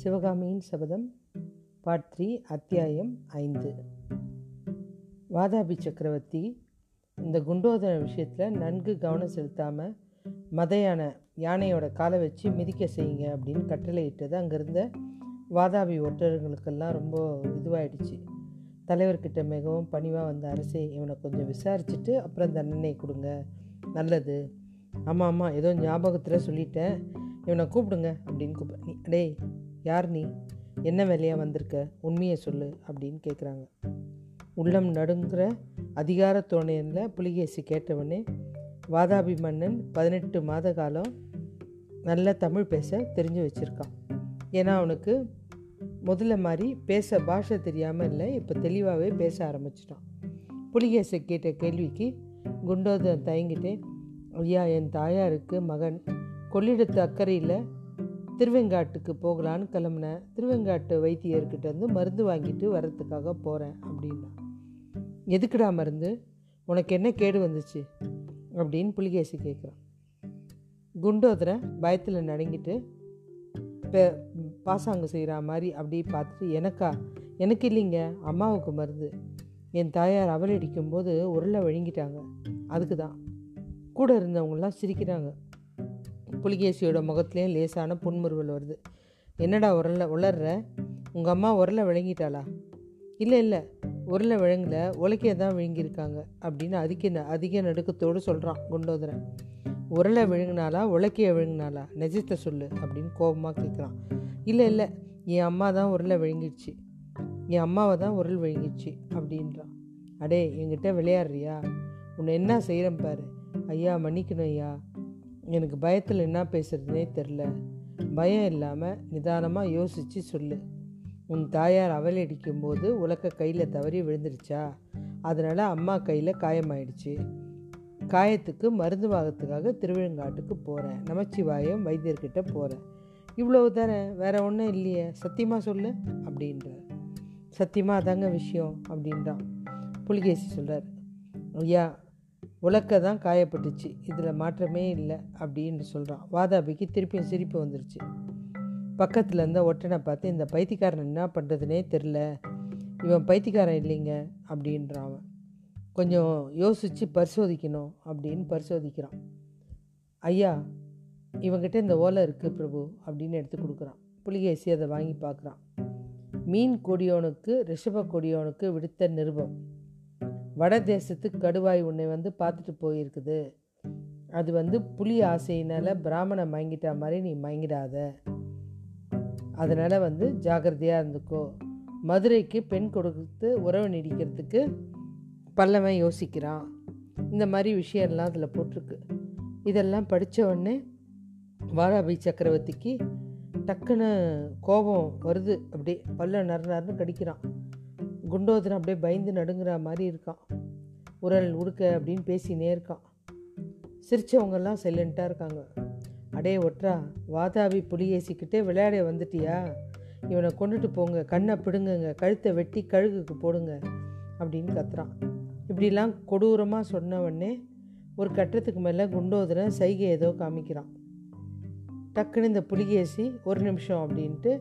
சிவகாமியின் சபதம் part three அத்தியாயம் ஐந்து. வாதாபி சக்கரவர்த்தி இந்த குண்டோதர விஷயத்தில் நன்கு கவனம் செலுத்தாமல் மதையான யானையோட காலை வச்சு மிதிக்க செய்யுங்க அப்படின்னு கட்டளையிட்டது. அங்கேருந்த வாதாபி ஒற்றர்களுக்கெல்லாம் ரொம்ப இதுவாயிடுச்சு. தலைவர்கிட்ட மிகவும் பணிவாக வந்த அரசே இவனை கொஞ்சம் விசாரிச்சுட்டு அப்புறம் தண்டனை கொடுங்க. நல்லது. ஆமாம் ஆமாம் ஏதோ ஞாபகத்தில் சொல்லிட்டேன். இவனை கூப்பிடுங்க அப்படின்னு கூப்பிடு டேய் யார் நீ? என்ன வேலையாக வந்திருக்க? உண்மையை சொல்லு அப்படின்னு கேட்குறாங்க உள்ளம் நடுங்கிற அதிகார தோணையில் புலிகேசி கேட்டவனே வாதாபி மன்னன் பதினெட்டு மாத காலம் நல்ல தமிழ் பேச தெரிஞ்சு வச்சுருக்கான். ஏன்னா அவனுக்கு முதல்ல மாதிரி பேச பாஷை தெரியாமல் இல்லை இப்போ தெளிவாகவே பேச ஆரம்பிச்சிட்டான். புலிகேசை கேட்ட கேள்விக்கு குண்டோதன் தயங்கிட்டே ஐயா என் தாயாருக்கு மகன். கொள்ளிடத்து அக்கறையில் திருவெங்காட்டுக்கு போகலான்னு கிளம்புனேன். திருவெங்காட்டு வைத்தியர்கிட்ட இருந்து மருந்து வாங்கிட்டு வர்றதுக்காக போகிறேன் அப்படின்னா. எதுக்குடா மருந்து? உனக்கு என்ன கேடு வந்துச்சு? அப்படின்னு புலிகேசி கேட்குறான் குண்டோதரை பயத்தில் நடுங்கிட்டு இப்போ பாசாங்கு செய்கிற மாதிரி அப்படி பார்த்துட்டு எனக்கா? எனக்கு இல்லைங்க அம்மாவுக்கு மருந்து. என் தாயார் அவல் அடிக்கும்போது உருளை விழுங்கிட்டாங்க. அதுக்கு தான் கூட இருந்தவங்களாம் சிரிக்கிறாங்க. புலிகேசியோட முகத்துலேயும் லேசான புன்முறுவல் வருது. என்னடா உரல உளர்ற? உங்கள் அம்மா உரலை விளங்கிட்டாளா? இல்லை இல்லை. உரலை விழுங்கல உலக்கையை தான் விழுங்கியிருக்காங்க அப்படின்னு அதிக அதிக நடுக்கத்தோடு சொல்கிறான் குண்டோதரன். உரலை விழுங்கினாலா உலக்கையை விழுங்கினாலா நெஜத்தை சொல்லு அப்படின்னு கோபமாக கேட்குறான் இல்லை இல்லை. என் அம்மா தான் உரலை விழுங்கிடுச்சு. என் அம்மாவை தான் உரல் விழுங்கிடுச்சு அப்படின்றான். அடே என்கிட்ட விளையாடுறியா? உன்னை என்ன செய்கிறேன் பாரு. ஐயா மன்னிக்கணும் ஐயா. எனக்கு பயத்தில் என்ன பேசுகிறதுனே தெரில. பயம் இல்லாமல் நிதானமாக யோசித்து சொல்லு. உன் தாயார் அவல் அடிக்கும்போது உலக்க கையில் தவறி விழுந்துருச்சா? அதனால் அம்மா கையில் காயமாயிடுச்சு. காயத்துக்கு மருந்து வாகத்துக்காக திருவிழங்காட்டுக்கு போகிறேன் நமச்சிவாயம் வைத்தியர்கிட்ட போகிறேன் இவ்வளவு தானே? வேற ஒன்றும் இல்லையே. சத்தியமாக சொல்லு அப்படின்றார். சத்தியமாக அதாங்க விஷயம் அப்படின்றான். புலிகேசி சொல்கிறார் ஐயா உலக்க தான் காயப்பட்டுச்சு. இதில் மாற்றமே இல்லை அப்படின்னு சொல்கிறான் வாதாபிக்கு திருப்பியும் சிரிப்பு வந்துருச்சு. பக்கத்தில் இருந்த ஒட்டனை பார்த்து இந்த பைத்தியக்காரன் என்ன பண்ணுறதுனே தெரில இவன் பைத்தியக்காரன் இல்லைங்க அப்படின்றான் அவன். கொஞ்சம் யோசித்து பரிசோதிக்கணும் அப்படின்னு பரிசோதிக்கிறான். ஐயா இவங்கிட்ட இந்த ஓலை இருக்குது பிரபு அப்படின்னு எடுத்து கொடுக்குறான். புலிகேசி அதை வாங்கி பார்க்குறான். மீன் கொடியோனுக்கு ரிஷப கொடியோனுக்கு விடுத்த நிருபம். வட தேசத்து கடுவாய் உன்னை வந்து பார்த்துட்டு போயிருக்குது. அது வந்து புலி ஆசையினால் பிராமணை மயங்கிட்டா மாதிரி நீ மயங்கிடாத. அதனால் வந்து ஜாகிரதையாக இருந்துக்கோ. மதுரைக்கு பெண் கொடுத்து உறவு நீடிக்கிறதுக்கு பல்லவன் யோசிக்கிறான். இந்த மாதிரி விஷயம்லாம் அதில் போட்டிருக்கு. இதெல்லாம் படித்த உடனே வாராபி சக்கரவர்த்திக்கு டக்குன்னு கோபம் வருது. அப்படியே பல்ல நறு நறுன்னு கடிக்கிறான். குண்டோதரன் அப்படியே பயந்து நடுங்கிற மாதிரி இருக்கான். உரல் உடுக்க அப்படின்னு பேசினே இருக்கான். சிரித்தவங்கெல்லாம் சைலண்ட்டாக இருக்காங்க. அடே ஒற்றா வாதாபி புலியேசிக்கிட்டே விளையாட வந்துட்டியா? இவனை கொண்டுட்டு போங்க கண்ணை பிடுங்குங்க கழுத்தை வெட்டி கழுகுக்கு போடுங்க அப்படின்னு கத்துறான். இப்படிலாம் கொடூரமாக சொன்னவொடனே ஒரு கட்டத்துக்கு மேலே குண்டோதரன் சைகை ஏதோ காமிக்கிறான். டக்குன்னு இந்த புலிகேசி ஒரு நிமிஷம் அப்படின்ட்டு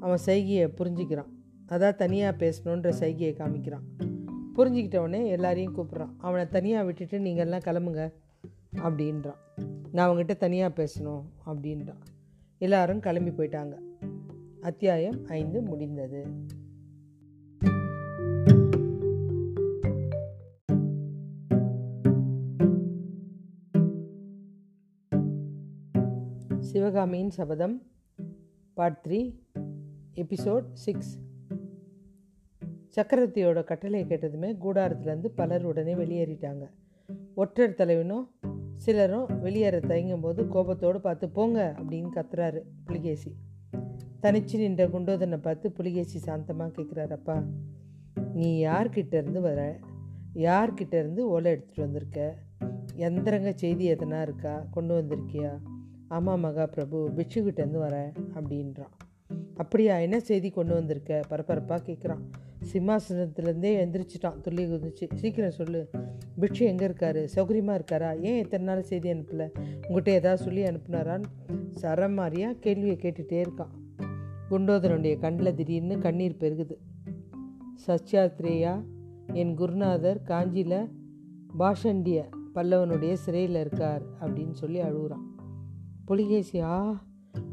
அவன் சைகையை புரிஞ்சிக்கிறான். அதான் தனியாக பேசணுன்ற சைகையை காமிக்கிறான். புரிஞ்சுக்கிட்டவனே எல்லாரையும் கூப்பிட்றான். அவனை தனியாக விட்டுட்டு நீங்கள்லாம் கிளம்புங்க அப்படின்றான். நான் அவங்ககிட்ட தனியாக பேசணும் அப்படின்றான். எல்லாரும் கிளம்பி போயிட்டாங்க. அத்தியாயம் ஐந்து முடிந்தது. சிவகாமியின் சபதம் பார்ட் த்ரீ எபிசோட் சிக்ஸ். சக்கரவர்த்தியோட கட்டளை கேட்டதுமே கூடாரத்துலேருந்து பலர் உடனே வெளியேறிட்டாங்க. ஒற்றர் தலைவனும் சிலரும் வெளியேற தயங்கும் போது கோபத்தோடு பார்த்து போங்க அப்படின்னு கத்துறாரு புலிகேசி. தனிச்சு நின்ற குண்டோதனை பார்த்து புலிகேசி சாந்தமாக கேட்குறாரு அப்பா நீ யார்கிட்ட இருந்து வர? யார்கிட்ட இருந்து ஓலை எடுத்துகிட்டு வந்திருக்க? எந்திரங்க செய்தி எதனா இருக்கா? கொண்டு வந்திருக்கியா? ஆமாம் மகா பிரபு பிட்சுக்கிட்டேருந்து வரேன் அப்படின்றான். அப்படியா? என்ன செய்தி கொண்டு வந்திருக்க? பரபரப்பாக கேட்குறான் சிம்மாசனத்துலேருந்தே எந்திரிச்சிட்டான். துள்ளி குதிச்சு. சீக்கிரம் சொல்லு. பிட்சு எங்கே இருக்காரு? சௌகரியமாக இருக்காரா? ஏன் இத்தனை நாள் செய்தி அனுப்பலை? உங்கள்கிட்ட ஏதாவது சொல்லி அனுப்புனாரான்னு சரமாரியாக கேள்வியை கேட்டுகிட்டே இருக்கான். குண்டோதரனுடைய கண்ணில் திடீர்னு கண்ணீர் பெருகுது. சத்யாத்ரேயா என் குருநாதர் காஞ்சியில் பாஷண்டிய பல்லவனுடைய சிறையில் இருக்கார் அப்படின்னு சொல்லி அழுகுறான். புலிகேசி ஆ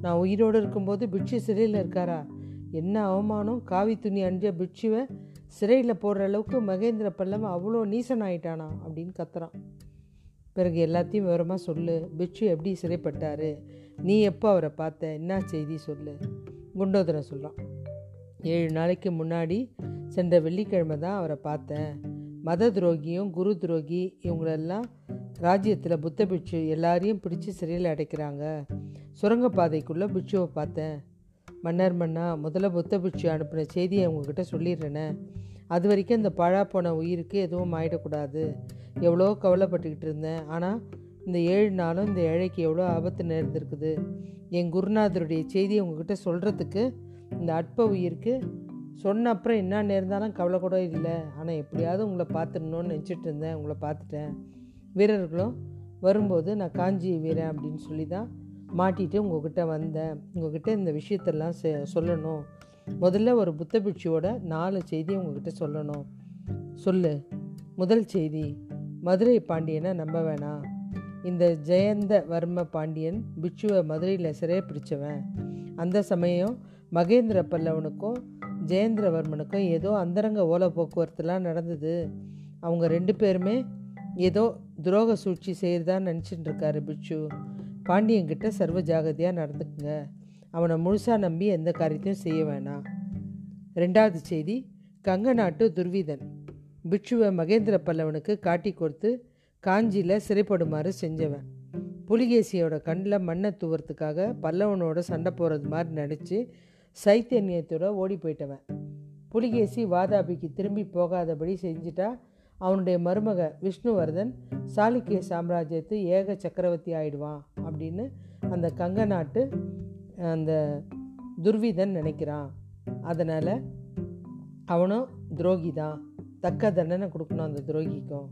நான் உயிரோடு இருக்கும்போது பிட்சு சிறையில் இருக்காரா? என்ன அவமானம்? காவி துணி அணிஞ்ச பிட்சுவை சிறையில் போடுற அளவுக்கு மகேந்திர பல்லவன் அவ்வளோ நீசன் ஆயிட்டானா அப்படின்னு கத்துறான். பிறகு எல்லாத்தையும் விவரமாக சொல்லு. பிட்சு எப்படி சிறைப்பட்டார்? நீ எப்போ அவரை பார்த்த? என்ன செய்தி சொல்லு? குண்டோதரன் சொல்கிறான் ஏழு நாளைக்கு முன்னாடி சென்ற வெள்ளிக்கிழமை தான் அவரை பார்த்தேன். மத துரோகியும் குரு துரோகி இவங்களெல்லாம் ராஜ்யத்தில் புத்த பிட்சு எல்லாரையும் பிடிச்சி சிறையில் அடைக்கிறாங்க. சுரங்கப்பாதைக்குள்ளே பிட்சுவை பார்த்தேன். மன்னர் மன்னா முதல்ல புத்த பிட்சு அனுப்பின செய்தியை உங்ககிட்ட சொல்லிடுறேனே. அது வரைக்கும் இந்த பழா போன உயிருக்கு எதுவும் ஆயிடக்கூடாது. எவ்வளோ கவலைப்பட்டுக்கிட்டு இருந்தேன். ஆனால் இந்த ஏழு நாளும் இந்த ஏழைக்கு எவ்வளோ ஆபத்து நேர்ந்திருக்குது. என் குருநாதருடைய செய்தியை உங்ககிட்ட சொல்கிறதுக்கு இந்த அற்ப உயிருக்கு சொன்ன அப்புறம் என்ன நேர்ந்தாலும் கவலை கூட இல்லை. ஆனால் எப்படியாவது உங்களை பார்த்துடணும்னு நினச்சிட்டு இருந்தேன். உங்களை பார்த்துட்டேன். வீரர்களும் வரும்போது நான் காஞ்சி வீரன் அப்படின்னு சொல்லி தான் மாட்டிட்டு உங்ககிட்ட வந்தேன். உங்ககிட்ட இந்த விஷயத்தெல்லாம் சொல்லணும். முதல்ல ஒரு புத்த பிட்சுவோட நாலு செய்தி உங்ககிட்ட சொல்லணும். சொல்லு. முதல் செய்தி மதுரை பாண்டியனை நம்ப வேணாம். இந்த ஜெயந்த வர்ம பாண்டியன் பிட்சுவை மதுரையில் சிறைய பிடிச்சவன். அந்த சமயம் மகேந்திர பல்லவனுக்கும் ஜெயேந்திரவர்மனுக்கும் ஏதோ அந்தரங்க ஓலை போக்குவரத்துலாம் நடந்தது. அவங்க ரெண்டு பேருமே ஏதோ துரோக சூழ்ச்சி செய்கிறதா நினச்சிட்டு இருக்காரு பிட்சு. பாண்டியங்கிட்ட சர்வ ஜாகிரதையாக நடந்துக்குங்க. அவனை முழுசாக நம்பி எந்த காரியத்தையும் செய்ய வேணாம். ரெண்டாவது செய்தி கங்க நாட்டு துர்விதன். பிட்சுவை மகேந்திர பல்லவனுக்கு காட்டி கொடுத்து காஞ்சியில் சிறைப்படுமாறு செஞ்சவன். புலிகேசியோட கண்ணில் மண்ணை தூவறதுக்காக பல்லவனோட சண்டை போகிறது மாதிரி நினச்சி சைத்தன்யத்தோட ஓடி போயிட்டவன். புலிகேசி வாதாபிக்கு திரும்பி போகாதபடி செஞ்சிட்டா அவனுடைய மருமக விஷ்ணுவர்தன் சாளுக்கிய சாம்ராஜ்யத்து ஏக சக்கரவர்த்தி ஆயிடுவான் அப்படின்னு அந்த கங்க நாட்டு அந்த துர்விதன் நினைக்கிறான். அதனால் அவனும் துரோகி தான். தக்க தண்டனை கொடுக்கணும் அந்த துரோகிக்கும்.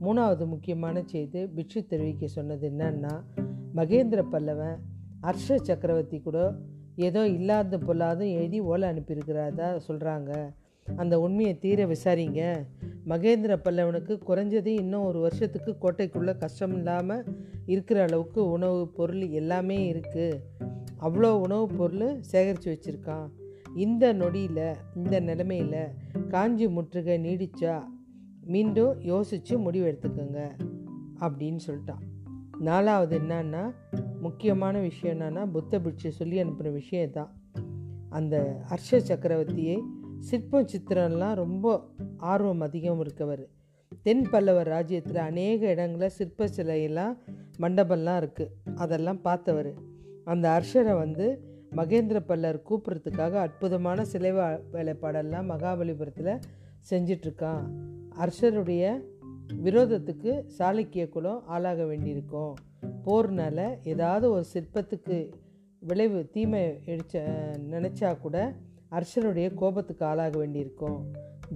மூணாவது முக்கியமான செய்தி பிட்சு தெரிவிக்க சொன்னது என்னன்னா மகேந்திர பல்லவன் ஹர்ஷ சக்கரவர்த்தி கூட ஏதோ இல்லாத பொல்லாதும் எழுதி ஓலை அனுப்பியிருக்கிறதா சொல்கிறாங்க அந்த உண்மையை தீர விசாரிங்க. மகேந்திர பல்லவனுக்கு குறைஞ்சது இன்னும் ஒரு வருஷத்துக்கு கோட்டைக்குள்ளே கஷ்டம் இல்லாமல் இருக்கிற அளவுக்கு உணவு பொருள் எல்லாமே இருக்குது அவ்வளோ உணவுப் பொருள் சேகரித்து வச்சுருக்கான். இந்த நொடியில் இந்த நிலமையில் காஞ்சி முற்றுகை நீடிச்சா மீண்டும் யோசித்து முடிவு எடுத்துக்கோங்க அப்படின்னு சொல்லிட்டான். நாலாவது என்னன்னா முக்கியமான விஷயம் என்னன்னா புத்த பிட்சு சொல்லி அனுப்பின விஷயம் தான் அந்த ஹர்ஷ சக்கரவர்த்தியை சிற்பம் சித்திரம்லாம் ரொம்ப ஆர்வம் அதிகம் இருக்கவர். தென் பல்லவ ராஜ்யத்தில் அநேக இடங்களில் சிற்ப சிலையெல்லாம் மண்டபம்லாம் இருக்குது அதெல்லாம் பார்த்தவர். அந்த அர்ஷரை வந்து மகேந்திர பல்லர் கூப்பிட்றதுக்காக அற்புதமான சிலை வேலைப்பாடெல்லாம் மகாபலிபுரத்தில் செஞ்சிட்ருக்கான். அர்ஷருடைய விரோதத்துக்கு சாளுக்கிய குலம் ஆளாக வேண்டியிருக்கும். போர்னால ஏதாவது ஒரு சிற்பத்துக்கு விளைவு தீமை எடுச்ச நினச்சா கூட அர்ஷனுடைய கோபத்துக்கு ஆளாக வேண்டியிருக்கும்.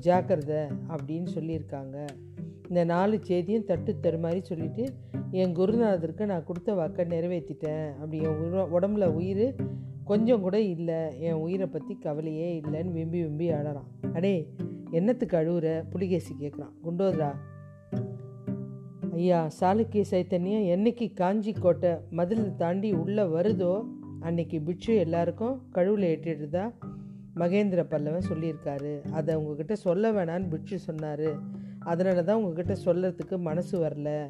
ஜாக்கிரதை அப்படின்னு சொல்லியிருக்காங்க. இந்த நாலு செய்தியும் தட்டு தருமாறி சொல்லிட்டு சொல்லிவிட்டு என் குருநாதருக்கு நான் கொடுத்த வாக்கை நிறைவேற்றிட்டேன். அப்படி என் உடம்புல உயிர் கொஞ்சம் கூட இல்லை. என் உயிரை பற்றி கவலையே இல்லைன்னு விம்பி விம்பி அழறான் அடே என்னத்துக்கு அழுவுற? புலிகேசி கேட்குறான் குண்டோதரா ஐயா சாளுக்கிய சைத்தன்யம் என்னைக்கு காஞ்சி கோட்டை மதில் தாண்டி உள்ளே வருதோ அன்னைக்கு பிட்சு எல்லாருக்கும் கழுவில் ஏற்றிடுதா? மகேந்திர பல்லவன் சொல்லியிருக்காரு. அதை உங்ககிட்ட சொல்ல வேணான்னு பிட்சு சொன்னார். அதனால தான் உங்ககிட்ட சொல்கிறதுக்கு மனசு வரல.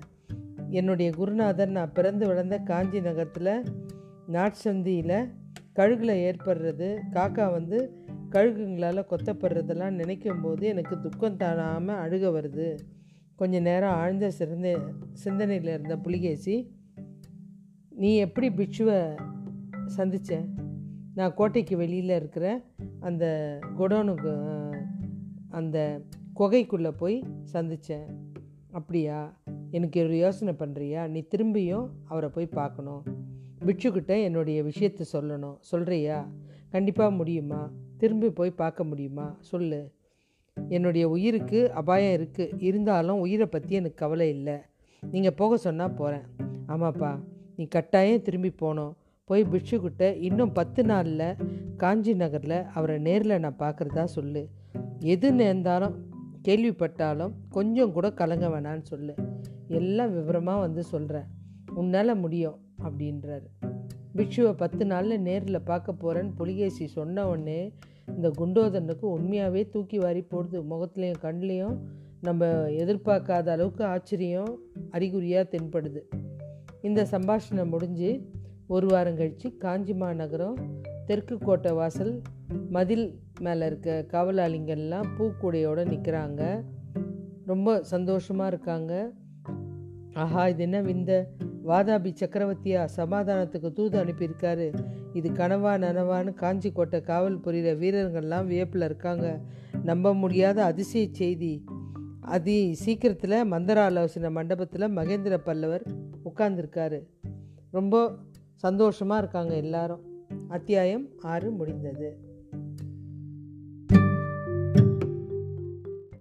என்னுடைய குருநாதர் நான் பிறந்து வளர்ந்த காஞ்சி நகரத்தில் நாட்சந்தியில் கழுகில் ஏற்படுறது காக்கா வந்து கழுகுங்களால் கொத்தப்படுறதெல்லாம் நினைக்கும் போது எனக்கு துக்கம் தானாமல் அழுக வருது. கொஞ்ச நேரம் ஆழ்ந்த சிறந்த சிந்தனையில் இருந்த புலிகேசி நீ எப்படி பிட்சுவை சந்தித்த நான் கோட்டைக்கு வெளியில் இருக்கிற அந்த குடோனுக்கு அந்த குகைக்குள்ளே போய் சந்தித்தேன் அப்படியா? எனக்கு ஒரு யோசனை பண்ணுறியா நீ திரும்பியும் அவரை போய் பார்க்கணும் பிட்சுக்கிட்ட என்னுடைய விஷயத்தை சொல்லணும். சொல்கிறியா கண்டிப்பாக முடியுமா? திரும்பி போய் பார்க்க முடியுமா? சொல்லு. என்னுடைய உயிருக்கு அபாயம் இருக்குது இருந்தாலும் உயிரை பற்றி எனக்கு கவலை இல்லை. நீங்கள் போக சொன்னால் போகிறேன் ஆமாப்பா. நீ கட்டாயம் திரும்பி போகணும் போய் பிட்சுக்கிட்ட இன்னும் பத்து நாளில் காஞ்சி நகரில் அவரை நேரில் நான் பார்க்குறதா சொல்லு. எது நேர்ந்தாலும் கேள்விப்பட்டாலும் கொஞ்சம் கூட கலங்க வேணான்னு சொல்லு. எல்லாம் விவரமாக வந்து சொல்கிறேன் உன்னால் முடியும் அப்படின்றாரு. பிக்ஷுவை பத்து நாளில் நேரில் பார்க்க போகிறேன்னு புலிகேசி சொன்ன உடனே இந்த குண்டோதனுக்கு உண்மையாகவே தூக்கி வாரி போடுது. முகத்துலேயும் கண்லேயும் நம்ம எதிர்பார்க்காத அளவுக்கு ஆச்சரியம் அறிகுறியாக தென்படுது. இந்த சம்பாஷணம் முடிஞ்சு ஒரு வாரம் கழித்து காஞ்சி மாநகரம் தெற்கு கோட்டை வாசல் மதில் மேலே இருக்க காவலாளிங்கள்லாம் பூக்கூடையோடு நிற்கிறாங்க ரொம்ப சந்தோஷமாக இருக்காங்க. ஆஹா இது என்ன இந்த வாதாபி சக்கரவர்த்தியா சமாதானத்துக்கு தூது அனுப்பியிருக்காரு. இது கனவா நனவான்னு காஞ்சி கோட்டை காவல் புரிகிற வீரர்கள்லாம் வியப்பில் இருக்காங்க. நம்ப முடியாத அதிசய செய்தி. அதி சீக்கிரத்தில் மந்தர ஆலோசனை மண்டபத்தில் மகேந்திர பல்லவர் உட்கார்ந்துருக்காரு. ரொம்ப சந்தோஷமாக இருக்காங்க எல்லாரும். அத்தியாயம் ஆறு முடிந்தது.